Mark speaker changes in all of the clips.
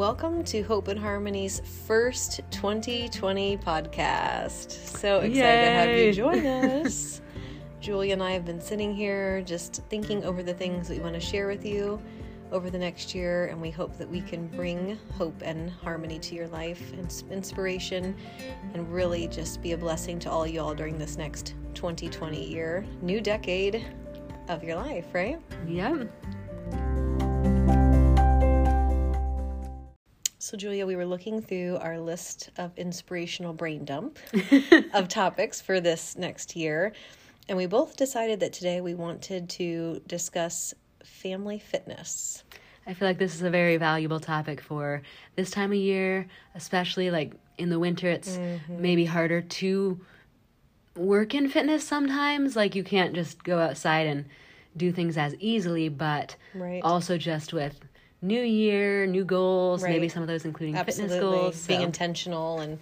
Speaker 1: welcome to Hope and Harmony's first 2020 podcast. So excited Yay. to have you join us. Julia and I have been sitting here just thinking over the things that we want to share with you over the next year, and we hope that we can bring hope and harmony to your life and inspiration and really just be a blessing to all y'all during this next 2020 year, new decade of your life, right?
Speaker 2: Yeah.
Speaker 1: So, Julia, we were looking through our list of inspirational brain dump of topics for this next year, and we both decided that today we wanted to discuss family fitness.
Speaker 2: I feel like this is a very valuable topic for this time of year, especially like in the winter. It's mm-hmm. maybe harder to work in fitness sometimes. Like you can't just go outside and do things as easily, but right. also just with new year, new goals, right. maybe some of those including Absolutely. fitness goals.
Speaker 1: So. Being intentional and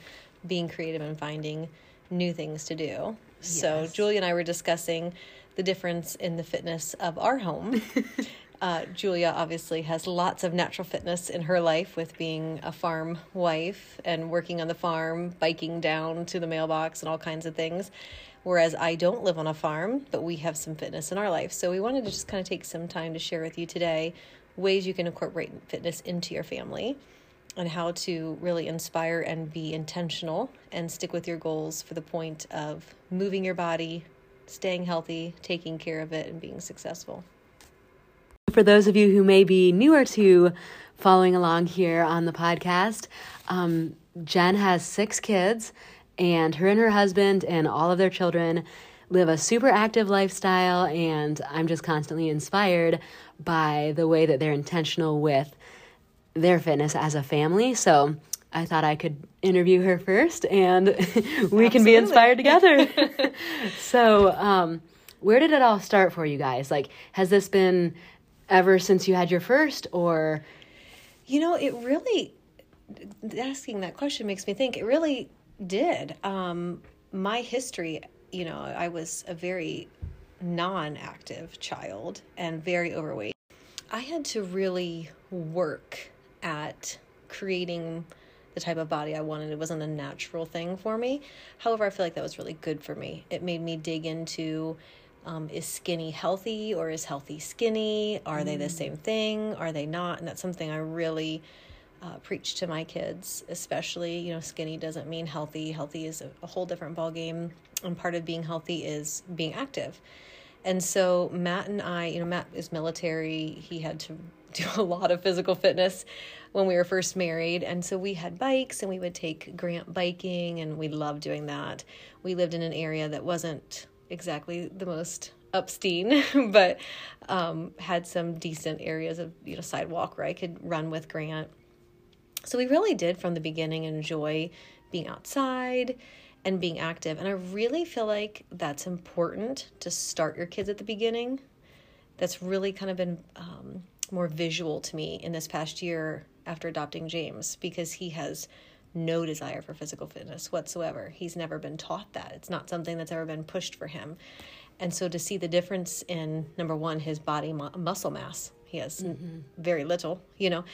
Speaker 1: being creative and finding new things to do. Yes. So Julie and I were discussing the difference in the fitness of our home. uh, Julia obviously has lots of natural fitness in her life with being a farm wife and working on the farm, biking down to the mailbox, and all kinds of things. Whereas I don't live on a farm, but we have some fitness in our life. So we wanted to just kind of take some time to share with you today ways you can incorporate fitness into your family and how to really inspire and be intentional and stick with your goals for the point of moving your body, staying healthy, taking care of it, and being successful.
Speaker 2: For those of you who may be newer to following along here on the podcast, um, Jen has six kids, and her and her husband and all of their children live a super active lifestyle, and I'm just constantly inspired by the way that they're intentional with their fitness as a family. So I thought I could interview her first and we Absolutely. can be inspired together. so, um, where did it all start for you guys? Like, has this been ever since you had your first, or?
Speaker 1: You know, it really, asking that question makes me think it really did. Um, my history, you know, I was a very non active child and very overweight. I had to really work at creating the type of body I wanted. It wasn't a natural thing for me. However, I feel like that was really good for me. It made me dig into um, is skinny healthy or is healthy skinny? Are mm. they the mm. same thing? Are they not? And that's something I really uh, preach to my kids, especially. You know, skinny doesn't mean healthy. Healthy is a, whole different ballgame. And part of being healthy is being active. And so Matt and I, you know, Matt is military. He had to do a lot of physical fitness when we were first married. And so we had bikes and we would take Grant biking and we loved doing that. We lived in an area that wasn't exactly the most upsteen, but um, had some decent areas of you know sidewalk where I could run with Grant. So we really did from the beginning enjoy being outside and being active. And I really feel like that's important to start your kids at the beginning. That's really kind of been um, more visual to me in this past year after adopting James because he has no desire for physical fitness whatsoever. He's never been taught that. It's not something that's ever been pushed for him. And so to see the difference in number one, his body mu- muscle mass, he has mm-hmm. very little, you know,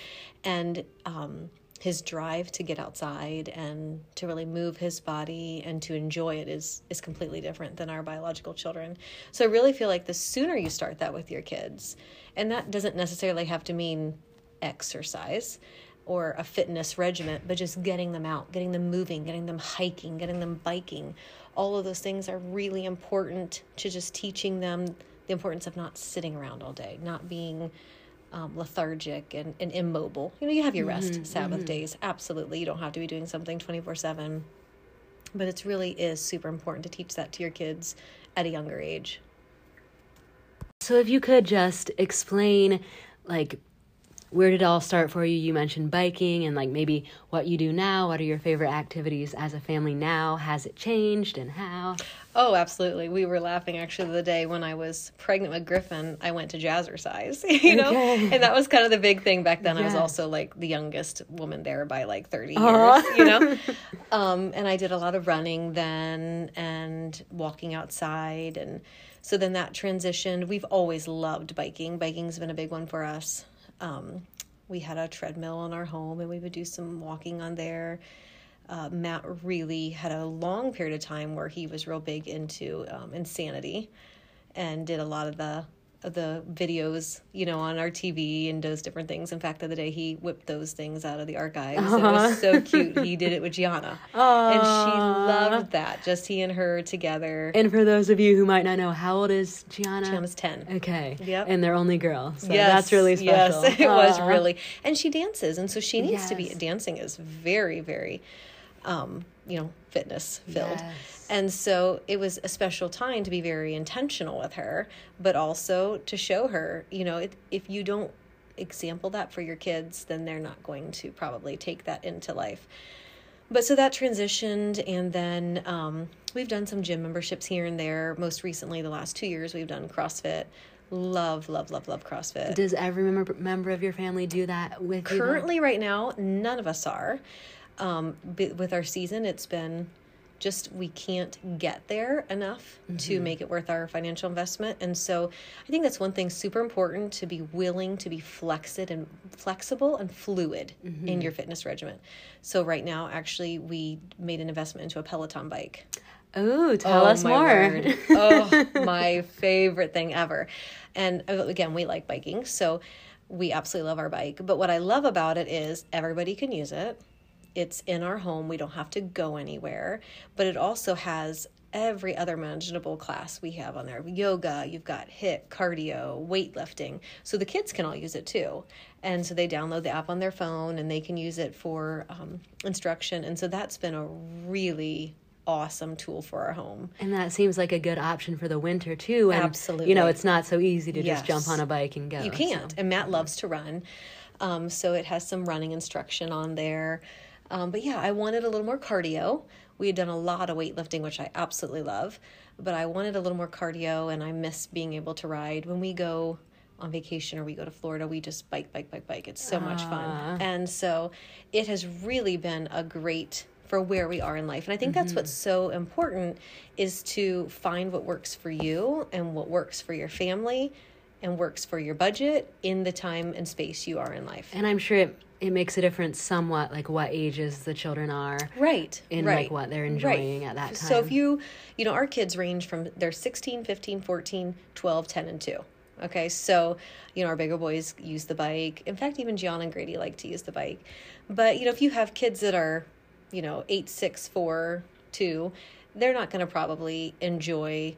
Speaker 1: and um, his drive to get outside and to really move his body and to enjoy it is is completely different than our biological children. So I really feel like the sooner you start that with your kids, and that doesn't necessarily have to mean exercise or a fitness regimen, but just getting them out, getting them moving, getting them hiking, getting them biking. All of those things are really important to just teaching them the importance of not sitting around all day, not being um, lethargic and, and immobile. You know, you have your rest mm-hmm, Sabbath mm-hmm. days. Absolutely. You don't have to be doing something 24 7. But it really is super important to teach that to your kids at a younger age.
Speaker 2: So, if you could just explain, like, where did it all start for you? You mentioned biking and like maybe what you do now. What are your favorite activities as a family now? Has it changed and how?
Speaker 1: Oh, absolutely. We were laughing actually the day when I was pregnant with Griffin. I went to jazzercise, you know, okay. and that was kind of the big thing back then. Yeah. I was also like the youngest woman there by like 30 years, you know, um, and I did a lot of running then and walking outside. And so then that transitioned. We've always loved biking. Biking's been a big one for us um, we had a treadmill in our home and we would do some walking on there. Uh, Matt really had a long period of time where he was real big into um, insanity and did a lot of the of the videos, you know, on our TV and does different things. In fact, the other day he whipped those things out of the archives. It was so cute. He did it with Gianna. And she loved that. Just he and her together.
Speaker 2: And for those of you who might not know, how old is Gianna?
Speaker 1: Gianna's 10.
Speaker 2: Okay.
Speaker 1: Yep.
Speaker 2: And they're only girl. So
Speaker 1: Yes,
Speaker 2: that's really special.
Speaker 1: Yes, it was really. And she dances, and so she needs to be. Dancing is very, very, um, you know, fitness filled.
Speaker 2: Yes.
Speaker 1: And so it was a special time to be very intentional with her, but also to show her, you know, it, if you don't example that for your kids, then they're not going to probably take that into life. But so that transitioned, and then um, we've done some gym memberships here and there. Most recently, the last two years, we've done CrossFit. Love, love, love, love CrossFit.
Speaker 2: Does every member member of your family do that with you?
Speaker 1: Currently, right now, none of us are. Um, with our season, it's been just we can't get there enough to make it worth our financial investment. And so, I think that's one thing super important to be willing to be flexed and flexible and fluid in your fitness regimen. So right now, actually, we made an investment into a Peloton bike.
Speaker 2: Ooh, tell
Speaker 1: Oh,
Speaker 2: us more.
Speaker 1: oh, my favorite thing ever. And uh, again, we like biking, so we absolutely love our bike. But what I love about it is everybody can use it. It's in our home. We don't have to go anywhere. But it also has every other manageable class we have on there yoga, you've got HIIT, cardio, weightlifting. So the kids can all use it too. And so they download the app on their phone and they can use it for um, instruction. And so that's been a really awesome tool for our home.
Speaker 2: And that seems like a good option for the winter too. And,
Speaker 1: Absolutely.
Speaker 2: You know, it's not so easy to
Speaker 1: Yes.
Speaker 2: just jump on a bike and go.
Speaker 1: You can't. And Matt loves to run. Um, so it has some running instruction on there. Um, but yeah, I wanted a little more cardio. We had done a lot of weightlifting, which I absolutely love. But I wanted a little more cardio, and I miss being able to ride. When we go on vacation or we go to Florida, we just bike, bike, bike, bike. It's so much fun. And so it has really been a great for where we are in life. And I think that's what's so important is to find what works for you and what works for your family and works for your budget in the time and space you are in life.
Speaker 2: And I'm sure it, it makes a difference somewhat, like what ages the children are.
Speaker 1: Right.
Speaker 2: in,
Speaker 1: right.
Speaker 2: like, what they're enjoying at that time.
Speaker 1: So if you, you know, our kids range from they're 16, 15, 14, 12, 10 and 2. Okay? So, you know, our bigger boys use the bike. In fact, even Gianna and Grady like to use the bike. But, you know, if you have kids that are, you know, 8, 6, 4, 2, they're not going to probably enjoy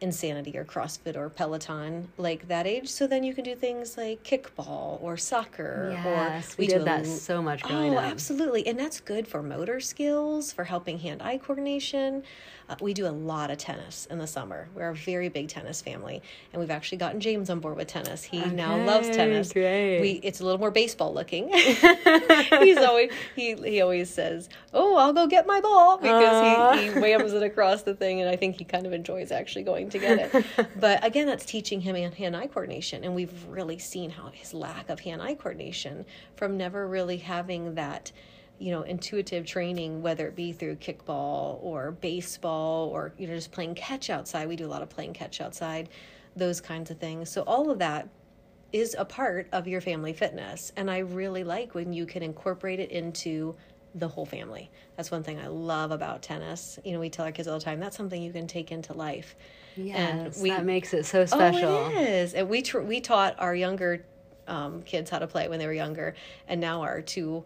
Speaker 1: insanity or CrossFit or Peloton like that age. So then you can do things like kickball or soccer
Speaker 2: Yes,
Speaker 1: or
Speaker 2: we
Speaker 1: do
Speaker 2: did
Speaker 1: a
Speaker 2: that so much growing
Speaker 1: oh,
Speaker 2: up.
Speaker 1: absolutely. And that's good for motor skills, for helping hand eye coordination. Uh, we do a lot of tennis in the summer. We're a very big tennis family. And we've actually gotten James on board with tennis. He now loves tennis.
Speaker 2: great.
Speaker 1: We it's a little more baseball looking. He's always he he always says, "Oh, I'll go get my ball" because he, he whams it across the thing and I think he kind of enjoys actually going to get it. but again, that's teaching him hand-eye coordination and we've really seen how his lack of hand-eye coordination from never really having that you know intuitive training whether it be through kickball or baseball or you know just playing catch outside. We do a lot of playing catch outside those kinds of things. So all of that is a part of your family fitness. And i really like when you can incorporate it into the whole family. That's one thing i love about tennis. You know we tell our kids all the time that's something you can take into life.
Speaker 2: Yes,
Speaker 1: we-
Speaker 2: that makes it so special.
Speaker 1: Oh, it is. And we tr- we taught our younger um, kids how to play when they were younger, and now our two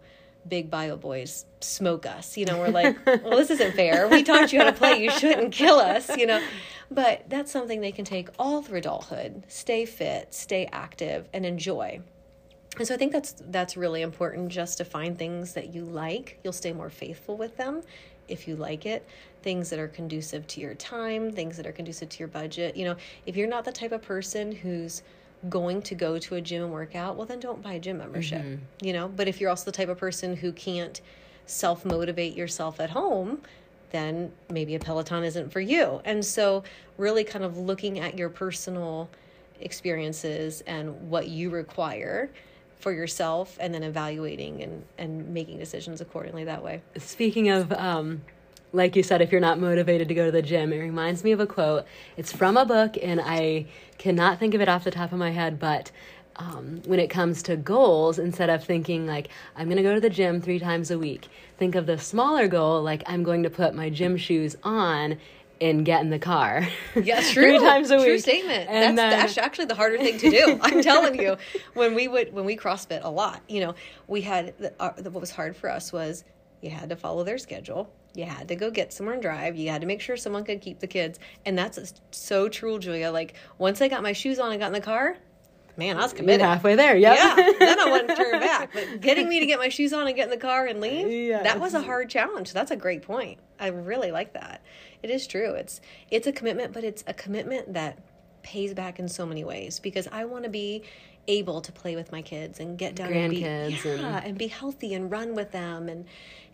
Speaker 1: big bio boys smoke us. You know, we're like, well, this isn't fair. We taught you how to play. You shouldn't kill us. You know, but that's something they can take all through adulthood. Stay fit, stay active, and enjoy. And so I think that's that's really important just to find things that you like. You'll stay more faithful with them if you like it. Things that are conducive to your time, things that are conducive to your budget. You know, if you're not the type of person who's going to go to a gym and work out, well then don't buy a gym membership. You know, but if you're also the type of person who can't self motivate yourself at home, then maybe a Peloton isn't for you. And so really kind of looking at your personal experiences and what you require for yourself and then evaluating and, and making decisions accordingly that way.
Speaker 2: Speaking of, um, like you said, if you're not motivated to go to the gym, it reminds me of a quote. It's from a book, and I cannot think of it off the top of my head, but um, when it comes to goals, instead of thinking like, I'm going to go to the gym three times a week, think of the smaller goal like, I'm going to put my gym shoes on and get in the car.
Speaker 1: Yeah, true.
Speaker 2: three times a
Speaker 1: true
Speaker 2: week.
Speaker 1: statement.
Speaker 2: And
Speaker 1: that's,
Speaker 2: then-
Speaker 1: that's actually the harder thing to do. I'm telling you, when we would when we CrossFit a lot, you know, we had the, uh, the, what was hard for us was you had to follow their schedule. You had to go get somewhere and drive. You had to make sure someone could keep the kids, and that's so true, Julia. Like once I got my shoes on and got in the car, man, I was
Speaker 2: You're
Speaker 1: committed.
Speaker 2: halfway there. Yep.
Speaker 1: Yeah, then I wouldn't turn back. But getting me to get my shoes on and get in the car and leave,
Speaker 2: Yeah.
Speaker 1: that was a hard challenge. That's a great point. I really like that. It is true. It's it's a commitment, but it's a commitment that pays back in so many ways because I want to be able to play with my kids and get down and be yeah,
Speaker 2: and-
Speaker 1: and be healthy and run with them and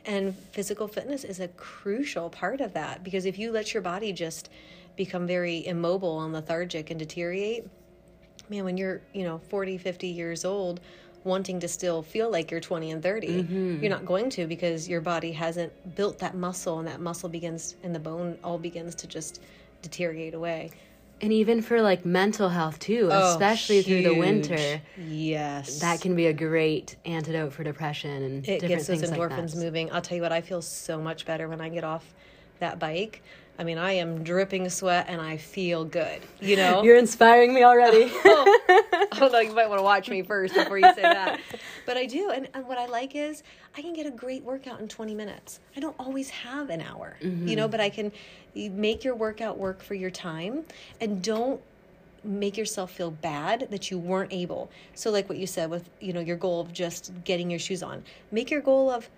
Speaker 1: and physical fitness is a crucial part of that because if you let your body just become very immobile and lethargic and deteriorate man when you're you know 40 50 years old wanting to still feel like you're 20 and 30 mm-hmm. you're not going to because your body hasn't built that muscle and that muscle begins and the bone all begins to just deteriorate away
Speaker 2: And even for like mental health too,
Speaker 1: Oh,
Speaker 2: especially through the winter,
Speaker 1: yes
Speaker 2: that can be a great antidote for depression and
Speaker 1: it
Speaker 2: different
Speaker 1: gets those
Speaker 2: things like
Speaker 1: endorphins
Speaker 2: that.
Speaker 1: moving i'll tell you what i feel so much better when i get off that bike i mean i am dripping sweat and i feel good you know
Speaker 2: You're inspiring me already.
Speaker 1: Oh, oh, Although you might want to watch me first before you say that. But I do. And, and what I like is I can get a great workout in 20 minutes. I don't always have an hour, you know, mm-hmm. but I can make your workout work for your time and don't make yourself feel bad that you weren't able. So like what you said with, you know, your goal of just getting your shoes on. Make your goal of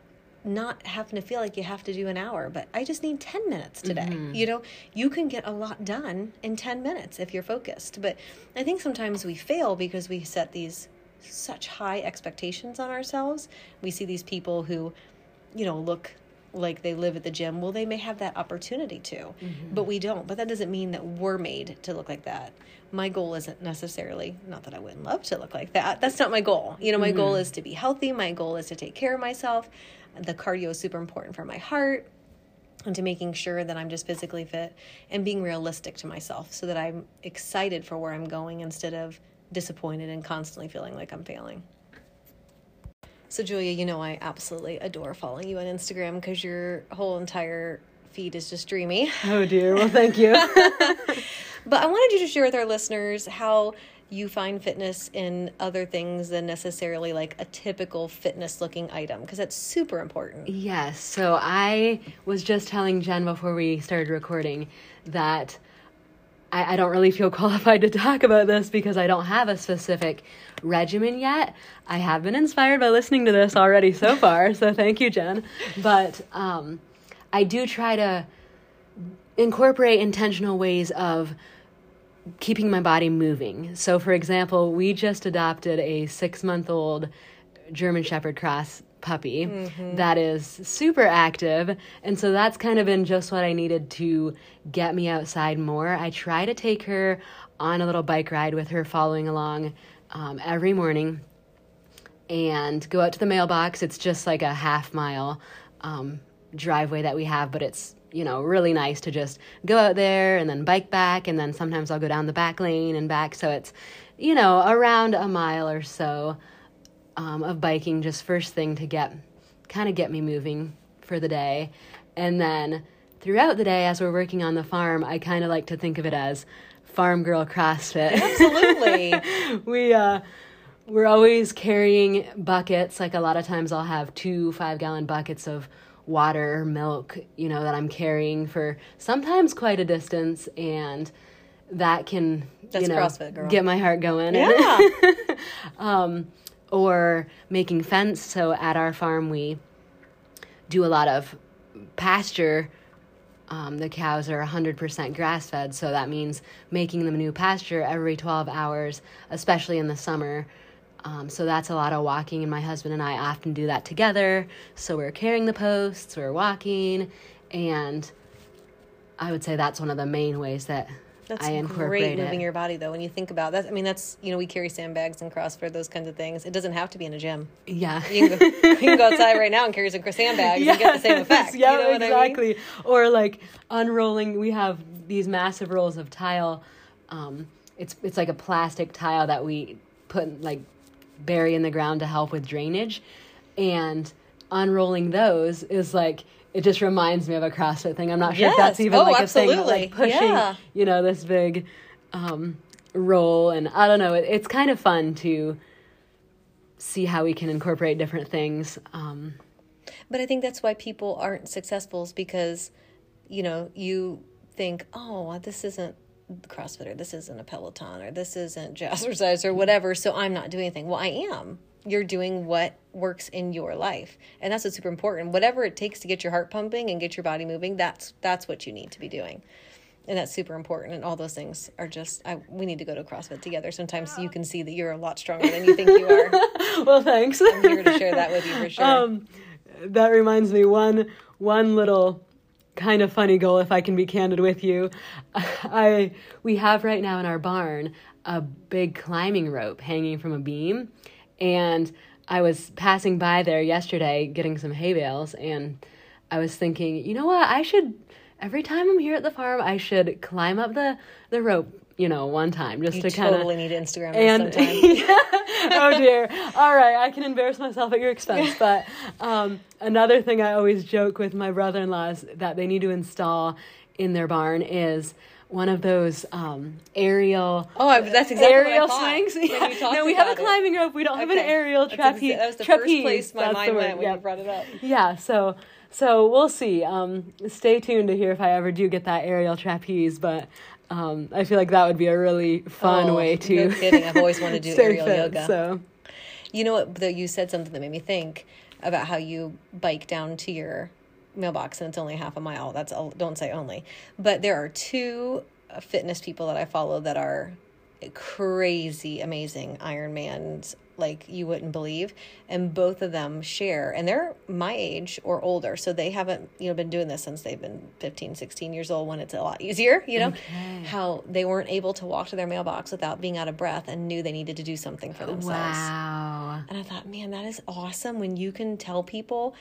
Speaker 1: not having to feel like you have to do an hour, but I just need 10 minutes today. Mm-hmm. You know, you can get a lot done in 10 minutes if you're focused. But I think sometimes we fail because we set these such high expectations on ourselves. We see these people who, you know, look like they live at the gym. Well, they may have that opportunity to, mm-hmm. but we don't. But that doesn't mean that we're made to look like that. My goal isn't necessarily, not that I wouldn't love to look like that. That's not my goal. You know, my goal mm-hmm. is to be healthy. My goal is to take care of myself. The cardio is super important for my heart and to making sure that I'm just physically fit and being realistic to myself so that I'm excited for where I'm going instead of disappointed and constantly feeling like I'm failing. So, Julia, you know I absolutely adore following you on Instagram because your whole entire feed is just dreamy.
Speaker 2: oh dear. Well, thank you.
Speaker 1: But I wanted you to share with our listeners how you find fitness in other things than necessarily like a typical fitness looking item because that's super important.
Speaker 2: Yes. So I was just telling Jen before we started recording that I, I don't really feel qualified to talk about this because I don't have a specific regimen yet. I have been inspired by listening to this already so far. so thank you, Jen. But um, I do try to incorporate intentional ways of keeping my body moving. So, for example, we just adopted a six month old German Shepherd Cross puppy that is super active. And so that's kind of been just what I needed to get me outside more. I try to take her on a little bike ride with her following along um, every morning and go out to the mailbox. It's just like a half mile um, driveway that we have, but it's you know really nice to just go out there and then bike back, and then sometimes I'll go down the back lane and back. So it's you know around a mile or so um, of biking just first thing to get kind of get me moving for the day, and then throughout the day as we're working on the farm, I kind of like to think of it as farm girl CrossFit.
Speaker 1: Absolutely.
Speaker 2: we uh we're always carrying buckets like a lot of times i'll have two five gallon buckets of water milk you know that i'm carrying for sometimes quite a distance and that can
Speaker 1: That's
Speaker 2: you know
Speaker 1: CrossFit, girl.
Speaker 2: get my heart going
Speaker 1: yeah.
Speaker 2: or making fence. So at our farm, we do a lot of pasture. Um, the cows are 100% grass fed, so that means making them new pasture every 12 hours, especially in the summer. Um, so that's a lot of walking, and my husband and I often do that together. So we're carrying the posts, we're walking, and I would say that's one of the main ways that
Speaker 1: That's
Speaker 2: I incorporate
Speaker 1: great moving
Speaker 2: it.
Speaker 1: your body though. When you think about that, I mean, that's you know we carry sandbags and CrossFit, those kinds of things. It doesn't have to be in a gym.
Speaker 2: yeah.
Speaker 1: You can go, you can go outside right now and carry some sandbags and get the same effect.
Speaker 2: Yeah,
Speaker 1: you know what I mean?
Speaker 2: exactly. Or like unrolling. We have these massive rolls of tile. Um, it's it's like a plastic tile that we put like bury in the ground to help with drainage, and unrolling those is like it just reminds me of a CrossFit thing. I'm not sure if that's even
Speaker 1: Oh,
Speaker 2: like a thing, like
Speaker 1: absolutely.
Speaker 2: pushing,
Speaker 1: Yeah.
Speaker 2: you know, this big um, roll, and I don't know. It, it's kind of fun to see how we can incorporate different things. Um,
Speaker 1: But I think that's why people aren't successful is because, you know, you think, oh, this isn't CrossFit or this isn't a Peloton or this isn't jazzercise or whatever, so I'm not doing anything. Well, I am. You're doing what works in your life, and that's what's super important. Whatever it takes to get your heart pumping and get your body moving, that's that's what you need to be doing, and that's super important. And all those things are just. I, we need to go to CrossFit together. Sometimes you can see that you're a lot stronger than you think you are.
Speaker 2: well, thanks.
Speaker 1: I'm here to share that with you for sure.
Speaker 2: Um, that reminds me one one little kind of funny goal if I can be candid with you. I we have right now in our barn a big climbing rope hanging from a beam and I was passing by there yesterday getting some hay bales and I was thinking, you know what? I should every time I'm here at the farm, I should climb up the the rope, you know, one time just
Speaker 1: you
Speaker 2: to kind of
Speaker 1: totally need Instagram
Speaker 2: and
Speaker 1: sometime.
Speaker 2: oh dear all right i can embarrass myself at your expense but um, another thing i always joke with my brother-in-laws that they need to install in their barn is one of those um, aerial
Speaker 1: Oh, I, that's exactly
Speaker 2: aerial
Speaker 1: what I thought
Speaker 2: swings.
Speaker 1: you
Speaker 2: no, we have a
Speaker 1: about it.
Speaker 2: climbing rope. We don't have an aerial trapeze.
Speaker 1: That was the
Speaker 2: trapeze.
Speaker 1: first place my
Speaker 2: that's
Speaker 1: mind went when
Speaker 2: yep.
Speaker 1: you brought it up.
Speaker 2: Yeah, so so we'll see. Um, stay tuned to hear if I ever do get that aerial trapeze, but um, I feel like that would be a really fun
Speaker 1: Oh,
Speaker 2: way to.
Speaker 1: No kidding. I've always wanted to do aerial
Speaker 2: fit,
Speaker 1: yoga.
Speaker 2: So
Speaker 1: You know what? Though you said something that made me think about how you bike down to your mailbox and it's only half a mile. That's don't say only, but there are two fitness people that I follow that are crazy amazing Ironmans like you wouldn't believe and both of them share and they're my age or older so they haven't you know been doing this since they've been 15 16 years old when it's a lot easier you know
Speaker 2: Okay.
Speaker 1: how they weren't able to walk to their mailbox without being out of breath and knew they needed to do something for themselves
Speaker 2: wow.
Speaker 1: and I thought, man, that is awesome when you can tell people,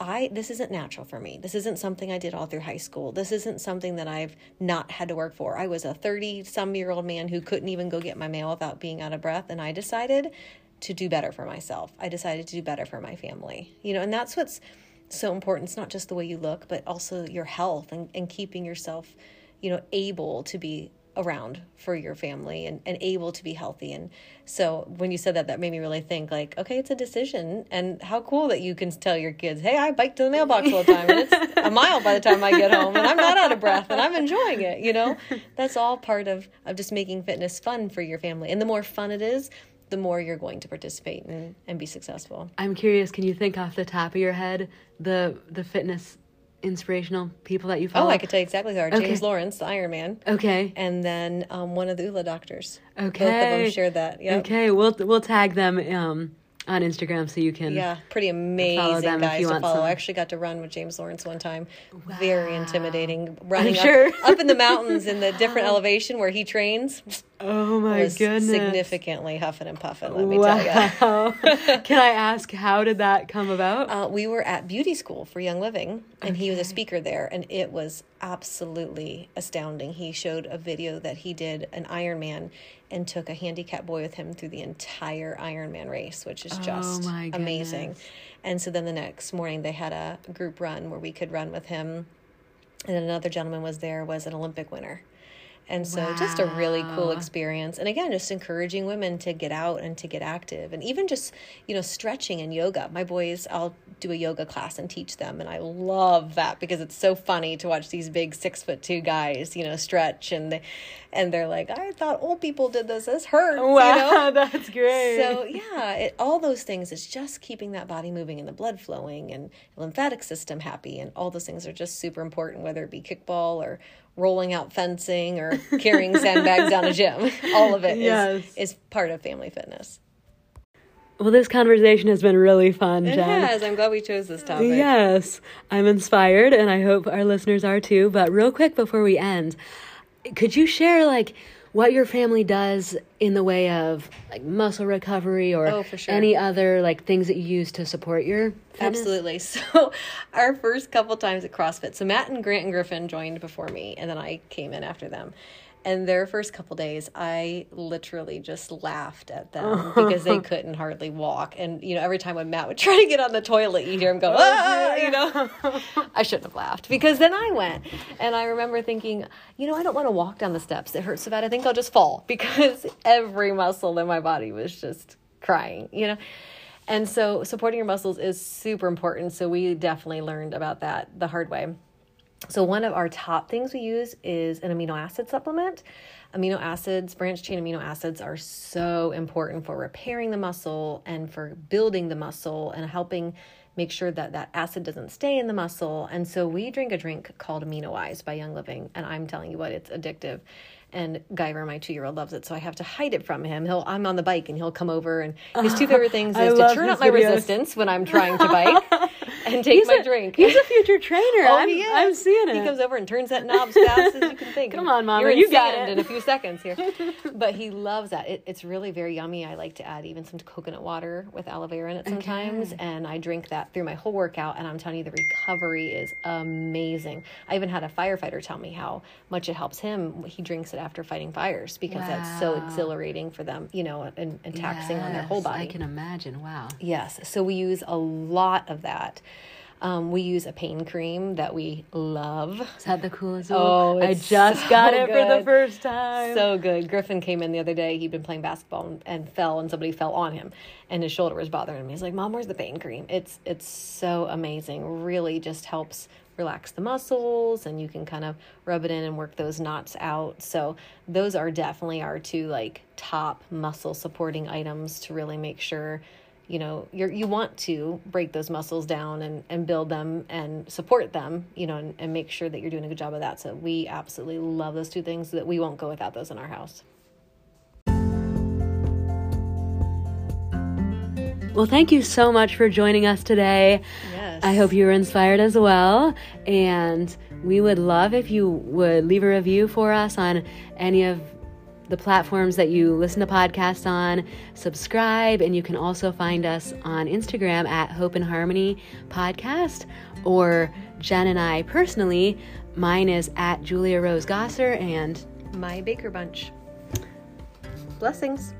Speaker 1: I this isn't natural for me. This isn't something I did all through high school. This isn't something that I've not had to work for. I was a 30 some year old man who couldn't even go get my mail without being out of breath and I decided to do better for myself. I decided to do better for my family. You know, and that's what's so important. It's not just the way you look, but also your health and, and keeping yourself, you know, able to be around for your family and, and able to be healthy. And so when you said that, that made me really think like, okay, it's a decision. And how cool that you can tell your kids, hey, I bike to the mailbox all the time. And it's a mile by the time I get home and I'm not out of breath and I'm enjoying it. You know, that's all part of, of just making fitness fun for your family. And the more fun it is, the more you're going to participate and, and be successful.
Speaker 2: I'm curious. Can you think off the top of your head the the fitness inspirational people that you follow? Oh.
Speaker 1: I could tell you exactly who are.
Speaker 2: Okay.
Speaker 1: James Lawrence, the Iron Man.
Speaker 2: Okay.
Speaker 1: And then um, one of the ULA doctors. Okay. Both of them shared that. Yep.
Speaker 2: Okay. We'll we'll tag them um, on Instagram so you can.
Speaker 1: Yeah, pretty amazing guys
Speaker 2: you
Speaker 1: to follow.
Speaker 2: some.
Speaker 1: I actually got to run with James Lawrence one time. Very intimidating. Running up,
Speaker 2: sure.
Speaker 1: up in the mountains in the different elevation where he trains
Speaker 2: Oh my
Speaker 1: was
Speaker 2: goodness.
Speaker 1: significantly huffing and puffing, let me tell you.
Speaker 2: Wow. Can I ask how did that come about?
Speaker 1: Uh, we were at beauty school for Young Living, and he was a speaker there, and it was absolutely astounding. He showed a video that he did an Ironman and took a handicapped boy with him through the entire Ironman race, which is oh just
Speaker 2: Oh
Speaker 1: amazing. And so then the next morning they had a group run where we could run with him, and another gentleman was there was an Olympic winner. And so just a really cool experience. And again, just encouraging women to get out and to get active and even just, you know, stretching and yoga. My boys, I'll do a yoga class and teach them. And I love that because it's so funny to watch these big six foot two guys, you know, stretch and they, and they're like, I thought old people did this. This hurts.
Speaker 2: wow,
Speaker 1: You know?
Speaker 2: that's great.
Speaker 1: So yeah, it, all those things is just keeping that body moving and the blood flowing and lymphatic system happy, and all those things are just super important. Whether it be kickball or rolling out fencing or carrying sandbags down a gym, all of it is
Speaker 2: Yes.
Speaker 1: is part of family fitness.
Speaker 2: well, this conversation has been really fun,
Speaker 1: It
Speaker 2: Jen.
Speaker 1: has. I'm glad we chose this topic.
Speaker 2: Yes, I'm inspired, and I hope our listeners are too. But real quick before we end, could you share like what your family does in the way of like muscle recovery or
Speaker 1: Oh, sure.
Speaker 2: any other like things that you use to support your fitness?
Speaker 1: Absolutely. So, our first couple times at CrossFit, so Matt and Grant and Griffin joined before me, and then I came in after them. And their first couple days, I literally just laughed at them because they couldn't hardly walk. And, you know, every time when Matt would try to get on the toilet, you'd hear him go, ah, you know. I shouldn't have laughed because then I went. And I remember thinking, you know, I don't want to walk down the steps. It hurts so bad. I think I'll just fall because every muscle in my body was just crying, you know. And so supporting your muscles is super important. So we definitely learned about that the hard way. So, one of our top things we use is an amino acid supplement. Amino acids, branched chain amino acids, are so important for repairing the muscle and for building the muscle and helping make sure that that acid doesn't stay in the muscle. And so, we drink a drink called AminoWise by Young Living, and I'm telling you what, it's addictive and Guyver, my two year old, loves it, so I have to hide it from him. He'll I'm on the bike and he'll come over, and his two favorite things is to turn up my videos. resistance when I'm trying to bike and take
Speaker 2: he's
Speaker 1: my
Speaker 2: a,
Speaker 1: drink.
Speaker 2: He's a future trainer. Oh, I'm, he is. I'm seeing it.
Speaker 1: He comes over and turns that knob as fast as you can think.
Speaker 2: Come on, Mama,
Speaker 1: You're
Speaker 2: you got it
Speaker 1: in a few seconds here. but he loves that. It, it's really very yummy. I like to add even some coconut water with aloe vera in it sometimes, okay. and I drink that through my whole workout. And I'm telling you, the recovery is amazing. I even had a firefighter tell me how much it helps him. He drinks it after fighting fires because wow. that's so exhilarating for them, you know, and, and taxing yes, on their whole body.
Speaker 2: I can imagine. Wow.
Speaker 1: Yes. So we use a lot of that. Um, we use a pain cream that we love.
Speaker 2: Is that the coolest?
Speaker 1: Oh,
Speaker 2: I just so got it good. for the first time.
Speaker 1: So good. Griffin came in the other day. He'd been playing basketball and, and, fell, and somebody fell on him, and his shoulder was bothering him. He's like, "Mom, where's the pain cream?" It's it's so amazing. Really, just helps relax the muscles and you can kind of rub it in and work those knots out. So those are definitely our two like top muscle supporting items to really make sure you know you you want to break those muscles down and, and build them and support them you know and, and make sure that you're doing a good job of that so we absolutely love those two things that we won't go without those in our house
Speaker 2: Well, thank you so much for joining us today.
Speaker 1: Yes.
Speaker 2: I hope you were inspired as well. And we would love if you would leave a review for us on any of the platforms that you listen to podcasts on. Subscribe, and you can also find us on Instagram at Hope and Harmony Podcast, or Jen and I personally. Mine is at Julia Rose Gosser, and
Speaker 1: my Baker Bunch. Blessings.